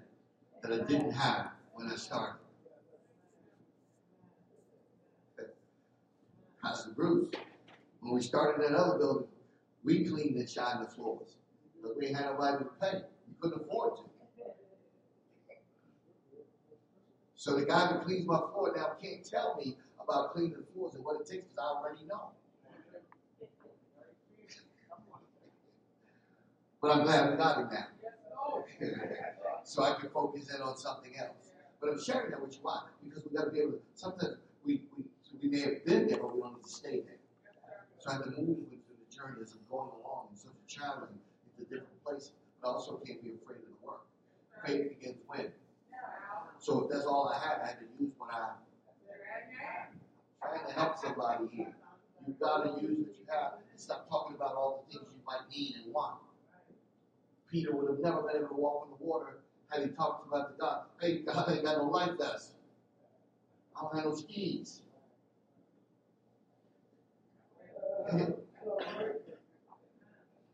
that I didn't have when I started. Pastor Bruce, when we started that other building, we cleaned and shined the floors. But we had nobody to pay. We couldn't afford to. So the guy who cleans my floor now can't tell me about cleaning the floors and what it takes because I already know. But I'm glad we got him now. so I can focus in on something else. But I'm sharing that with you why? Because we've got to be able to, sometimes we, we, we may have been there, but we don't need to stay there. So I have to move with the journey as I'm going along and sort of traveling into different places. But I also can't be afraid of the work. Faith begins when? So if that's all I had, I had to use what I trying to help somebody here. You've got to use what you have and stop talking about all the things you might need and want. Peter would have never been able to walk on the water had he talked about the God. Hey, God, I got no life vest. I don't have no skis. he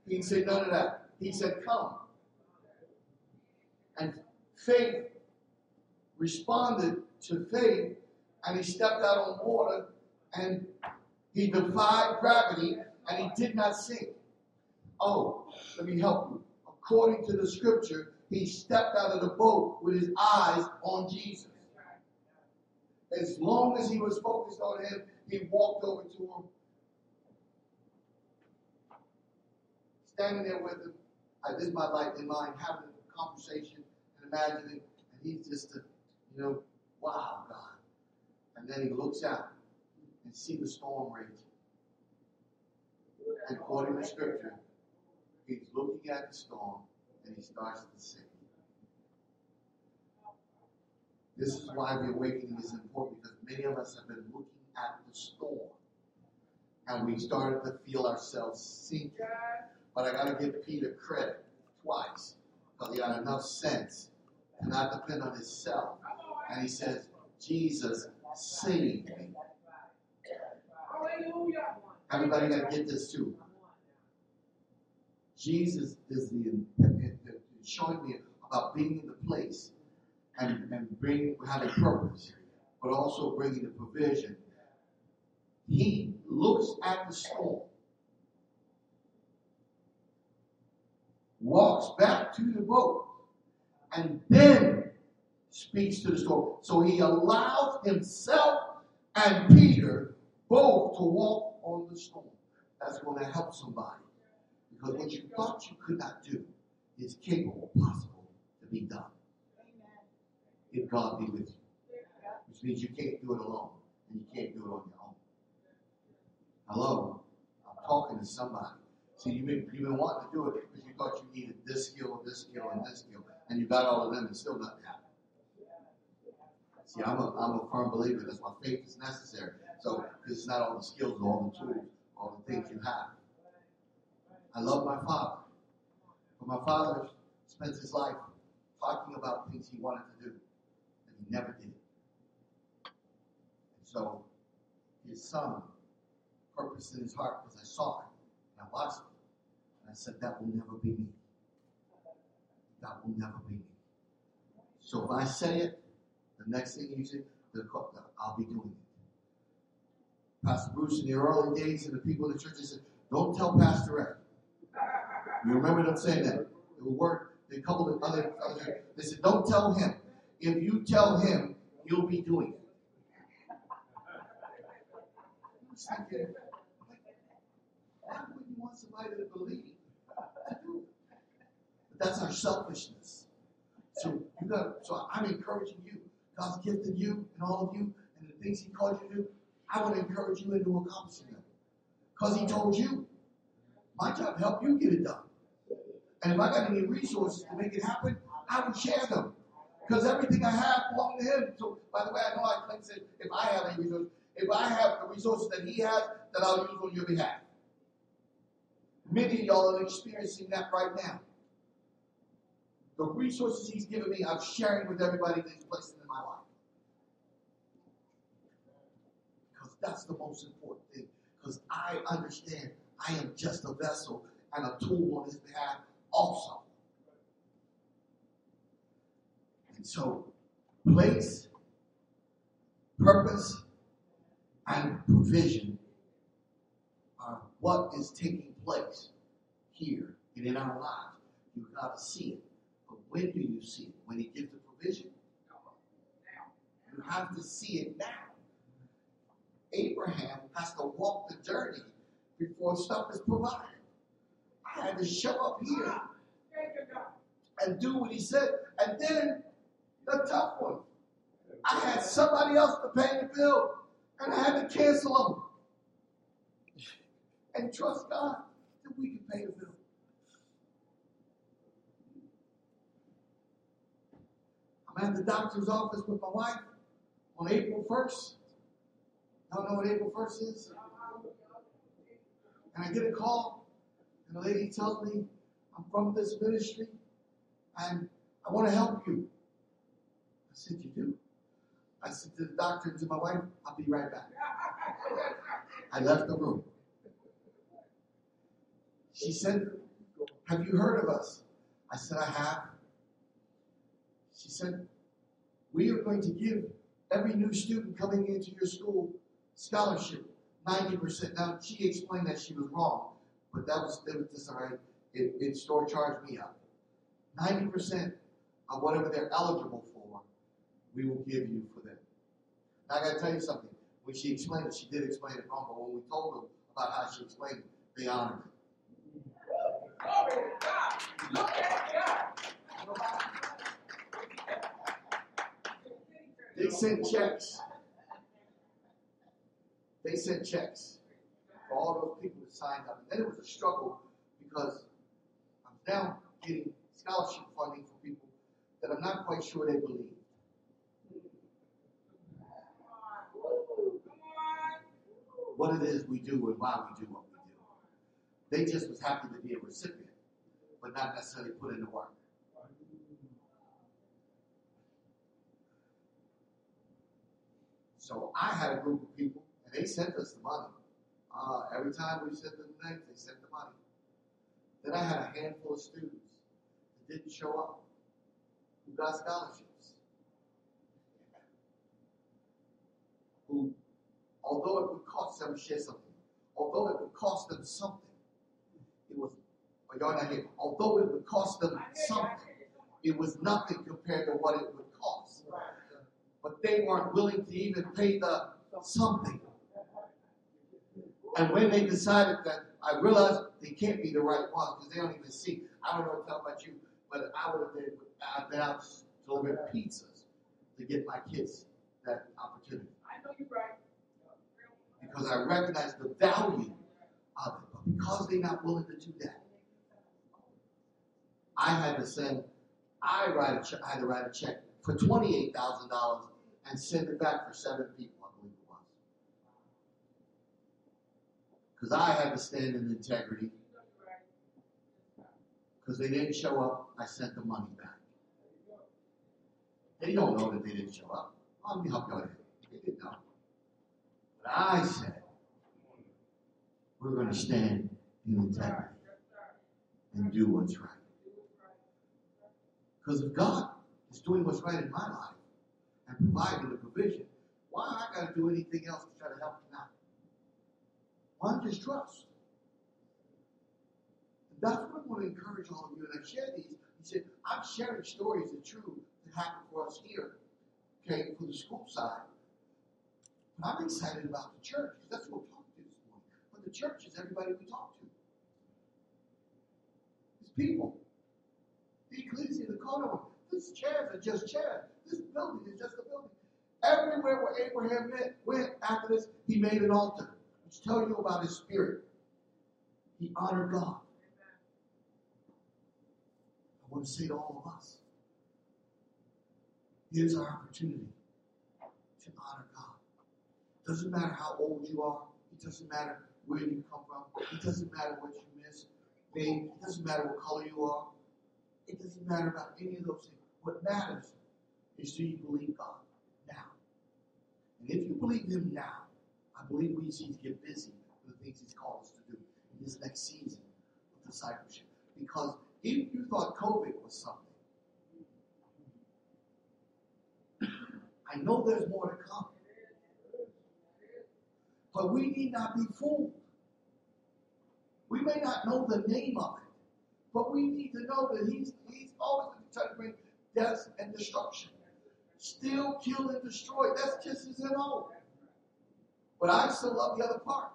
didn't say none of that. He said, Come. And faith responded to faith, and he stepped out on water and he defied gravity and he did not sink. Oh, let me help you. According to the scripture, he stepped out of the boat with his eyes on Jesus. as long as he was focused on him, he walked over to him, standing there with him. I did my life in mind, having a conversation and imagining, and he's just, a, you know, wow, God. And then he looks out and see the storm raging. And according to Scripture, he's looking at the storm and he starts to sing. This is why the awakening is important because many of us have been looking at the storm and we started to feel ourselves sinking. But I got to give Peter credit twice because he had enough sense to not depend on himself. And he says, Jesus, save me. Hallelujah. Everybody got to get this too. Jesus is the, showing me about being in the place and, and bringing having purpose, but also bringing the provision. He looks at the storm, walks back to the boat, and then speaks to the storm. So he allows himself and Peter both to walk on the storm. That's going to help somebody. Because what you thought you could not do is capable, possible to be done. If God be with you. Which means you can't do it alone. And you can't do it on your own. Hello? I'm talking to somebody. See, you've been, you've been wanting to do it because you thought you needed this skill, this skill, and this skill. And you got all of them and still nothing happened. See, I'm a, I'm a firm believer. That's why faith is necessary. So, this is not all the skills, all the tools, all the things you have. I love my father. But my father spent his life talking about things he wanted to do, and he never did. And so, his son purpose in his heart because I saw it and I watched it. And I said, That will never be me. That will never be me. So if I say it, the next thing you say, I'll be doing it. Pastor Bruce, in the early days, and the people in the church, they said, Don't tell Pastor Ed. You remember them saying that? The word, a couple of other, other, they said, Don't tell him. If you tell him, you'll be doing it. Why would you want somebody to believe? But that's our selfishness. So you got. So I'm encouraging you. God's gifted you and all of you, and the things He called you to do. I want to encourage you into accomplishing them, because He told you. My job help you get it done. And if I got any resources to make it happen, I would share them. Because everything I have belongs to him. So, by the way, I know I can say, if I have any resources, if I have the resources that he has, that I'll use on your behalf. Many of y'all are experiencing that right now. The resources he's given me, I'm sharing with everybody that he's placed in my life. Because that's the most important thing. Because I understand I am just a vessel and a tool on his behalf also. And so, place, purpose, and provision are what is taking place here and in our lives. You've got to see it. But when do you see it? When he gives the provision? You have to see it now. Abraham has to walk the journey before stuff is provided. I had to show up here and do what he said. And then the tough one. I had somebody else to pay the bill, and I had to cancel them. And trust God that we can pay the bill. I'm at the doctor's office with my wife on April 1st. Y'all know what April 1st is? And I get a call, and the lady tells me, I'm from this ministry, and I want to help you. I said, You do? I said to the doctor and to my wife, I'll be right back. I left the room. She said, Have you heard of us? I said, I have. She said, We are going to give every new student coming into your school scholarship 90%. Now, she explained that she was wrong, but that was, that was just all right. It, it store charged me up. 90% of whatever they're eligible for, we will give you for them. And I gotta tell you something. When she explained it, she did explain it wrong, but when we told them about how she explained it, they honored it. To God. Look at They sent checks. They sent checks for all those people that signed up. And then it was a struggle because I'm now getting scholarship funding for people that I'm not quite sure they believe. What it is we do and why we do what we do. They just was happy to be a recipient, but not necessarily put in the work. So I had a group of people, they sent us the money. Uh, every time we sent them the names, they sent the money. Then I had a handful of students that didn't show up who got scholarships. Who, although it would cost them, share something, although it would cost them something, it was, or y'all not here, although it would cost them something, it was nothing compared to what it would cost. But they weren't willing to even pay the something. And when they decided that, I realized they can't be the right ones because they don't even see. I don't know what to tell about you, but I would have been, I've been out delivering pizzas to get my kids that opportunity I know you're right. because I recognize the value of it. But because they're not willing to do that, I had to send, I write a check, I had to write a check for twenty-eight thousand dollars and send it back for seven people, I believe it was. Because I had to stand in integrity. Because they didn't show up, I sent the money back. They don't know that they didn't show up. Let me help you out. They didn't know. But I said, we're going to stand in integrity and do what's right. Because if God is doing what's right in my life and providing the provision, why I got to do anything else to try to help not just trust? And that's what I want to encourage all of you. And I share these. He said, I'm sharing stories that true that happened for us here, okay, for the school side. But I'm excited about the church because that's what we talked to this morning. But the church is everybody we talk to. It's people. The ecclesia, the corner. These chairs are just chairs. This building is just a building. Everywhere where Abraham went after this, he made an altar, which tell you about his spirit. He honored God. I want to say to all of us, here's our opportunity to honor God. It doesn't matter how old you are. It doesn't matter where you come from. It doesn't matter what you miss. It doesn't matter what color you are. It doesn't matter about any of those things. What matters is do you believe God now? And if you believe Him now, I believe we need to get busy with the things He's called us to do in this next season of discipleship. Because if you thought COVID was something, I know there's more to come. But we need not be fooled. We may not know the name of it, but we need to know that He's He's always trying to bring death and destruction. Still kill, and destroy. That's just his MO. But I still love the other part.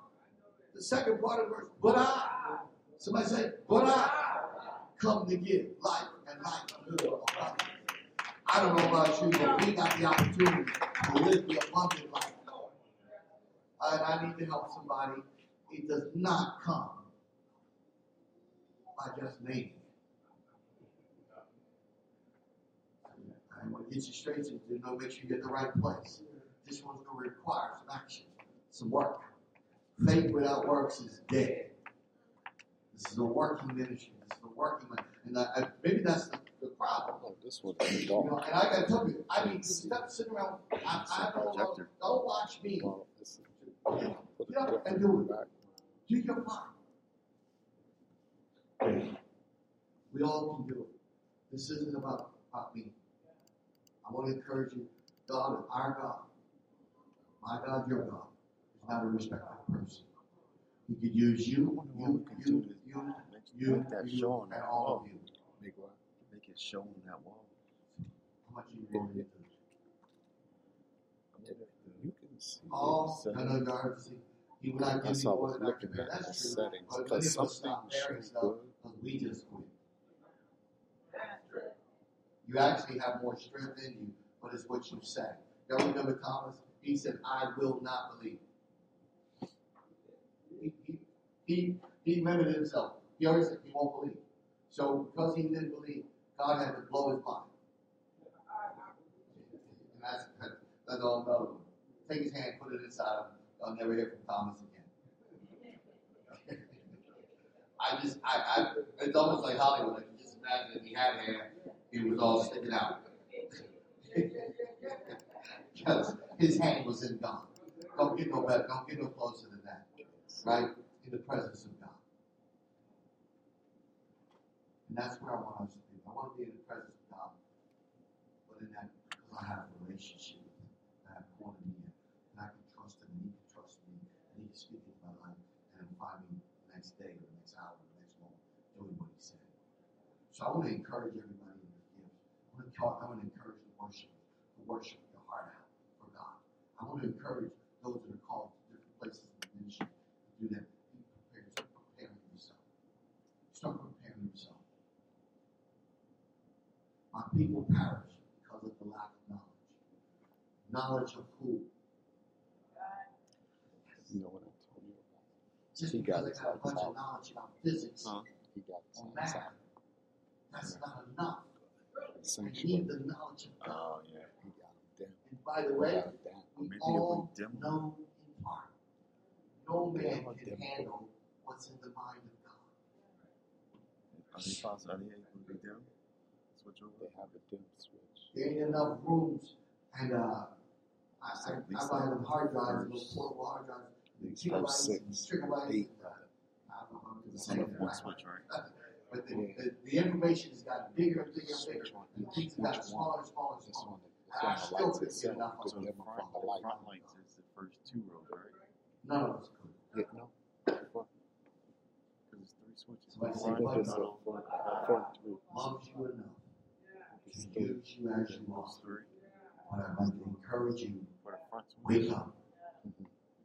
The second part of the verse, but I. Somebody say, but I come to give life and life abundantly. I don't know about you, but we got the opportunity to live the abundant life. And I need to help somebody. It does not come by just naming. I want to get you straight so you know, make sure you get the right place. This one's going to require some action, some work. Faith without works is dead. This is a working ministry. This is a working ministry. And I, I, maybe that's the, the problem. Oh, this one is You know, and I got to tell you, I mean, stop sitting around. I, I don't, Projector. don't watch me. Well, is put and do it. back. Do your part. We all can do it. This isn't about, about me. I want to encourage you. God, is our God, my God, your God, is not a respected person. He could use you, you, can you, you, make, you, make that you, show on and that all wall. of you. Make, what? make it show on that wall. How much you want to You see Oh, the no, no, no, see, he would not give That's you why I more was than I looking can bear. at the That's true. settings because of some us stop things bearing show stuff good. we just quit. You actually have more strength in you, but it's what you say. Y'all remember Thomas? He said, I will not believe. He, he, he, he limited himself. He always said he won't believe. So because he didn't believe, God had to blow his mind. And that's, that, that's all one. Take his hand, put it inside him. I'll never hear from Thomas again. I just, I, I, it's almost like Hollywood. I can just imagine if he had hair, it was all sticking out. because his hand was in God. Don't get no better, don't get no closer. Right? In the presence of God. And that's where I want us to be. I want to be in the presence of God. But in that, because I have a relationship with Him. I have cornered me. And I can trust Him, and He can trust me, and He can speak into my life, and He'll find me the next day, or the next hour, or the next moment, doing what He said. So I want to encourage everybody in their gifts. I want to, talk, I want to encourage the worshipers to worship your heart out for God. I want to encourage those that are called to different places in the ministry to do that. Be prepared. Start preparing yourself. Start preparing yourself. My people perish because of the lack of knowledge. Knowledge of who? You know what I told you about? Just He got because I his got a bunch lights of knowledge about physics Huh? He got his or hands math, out. that's not enough. I Sanctuary. need the knowledge of God. Oh, yeah. He got him down. And by the He way, got him down. we Maybe all we know in part. No man can dim handle what's in the mind of God. Are they possible? Are they able to be dim? Switch over? They have a dim switch. There ain't enough rooms, and uh, I, I, I buy them hard drives, first- those portable hard drives, At least gigabytes, first six, terabytes. eight. and, uh, I don't know how to It's only one switch, right? But the, Yeah. the, the information has gotten bigger and bigger and bigger. Switch on And things have gotten smaller and smaller and smaller. one, I this one, the still lights couldn't get itself enough of could So dim the them front, from the the light. front lights is the first two rows, right? None of us could. Yeah, no. Front, Because it's three switches. Somebody say, Front, "What it's is a middle, front, back. front three. Loves you enough Use you are. Those. But I'd like to encourage you, wake up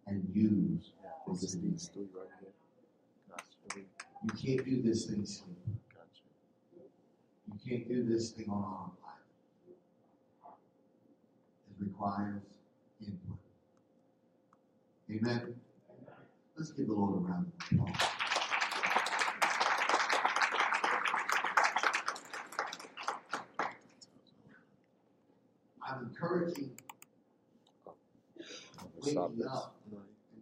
and use just in you. can't do this thing sleep. You can't do this thing on autopilot. It requires input. Amen. Let's give the Lord a round of applause. I'm encouraging waking up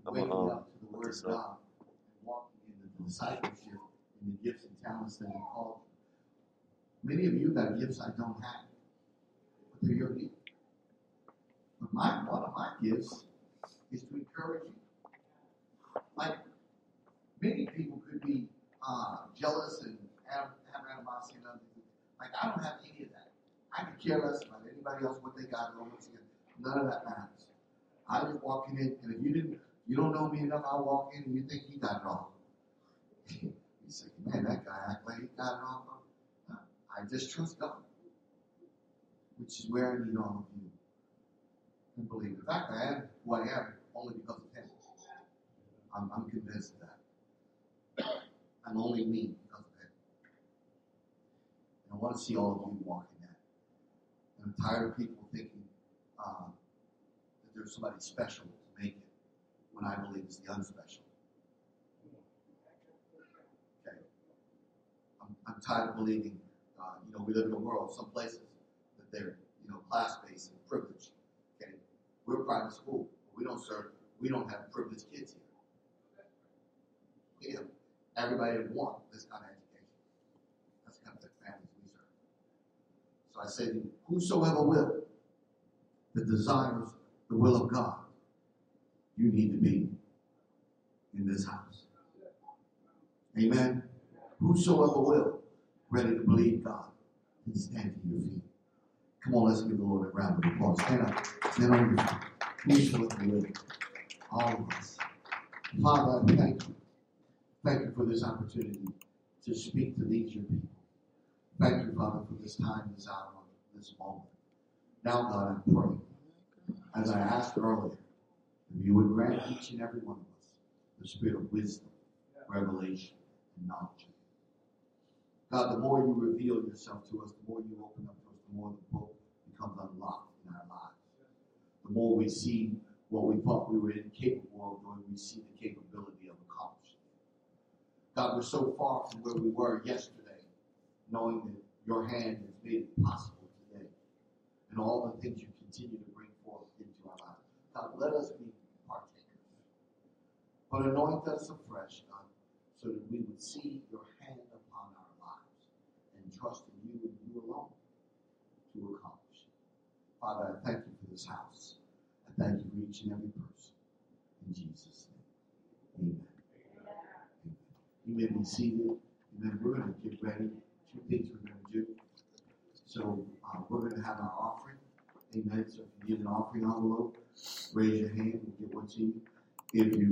and waking um, up to the Word of. God and walking in the discipleship and the gifts and talents that are called. Many of you got gifts I don't have, but they're your gift. But my one of my gifts is to encourage you. Like many people could be uh, jealous and have, have animosity and other things. Like I don't have any of that. I could care less about anybody else what they got or what's in. None of that matters. I just walk in, and if you didn't, you don't know me enough, I walk in and you think he got it all. you say, man, that guy act like he got it all. I just trust God, which is where I need all of you to believe. In fact, I am who I am only because of Him. I'm, I'm convinced of that. I'm only me because of Him. And I want to see all of you walk. And I'm tired of people thinking uh, that there's somebody special to make it when I believe it's the unspecial. Okay. I'm, I'm tired of believing, uh, you know, we live in a world, some places, that they're, you know, class-based and privileged. Okay. We're private school. We don't serve, we don't have privileged kids here. Have everybody that want this kind of education. That's the kind of families we serve. So I say, to you, whosoever will, that desires the will of God, you need to be in this house. Amen. Whosoever will, ready to believe God, and stand to your feet. Come on, let's give the Lord a round of applause. Stand up. Stand on your feet. Whosoever will. All of us. Father, thank you. Thank you for this opportunity to speak to these your people. Thank you, Father, for this time, this hour, this moment. Now, God, I pray, as I asked earlier, If you would grant each and every one of us the spirit of wisdom, revelation, and knowledge. God, the more you reveal yourself to us, the more you open up to us, the more the book becomes unlocked in our lives. The more we see what we thought we were incapable of doing, we see the capability of accomplishing. God, we're so far from where we were yesterday, knowing that your hand has made it possible today. And all the things you continue to bring forth into our lives. God, let us be partakers. But anoint us afresh, God, so that we would see your hand upon our lives and trust in you and you alone to accomplish it. Father, I thank you for this house. I thank you for each and every person. In Jesus' name. Amen. Amen. You may be seated. Amen. We're going to get ready. Two things we're going to do. So uh, we're going to have our offering. Amen. So if you need an offering envelope, raise your hand. We'll get one to you. If you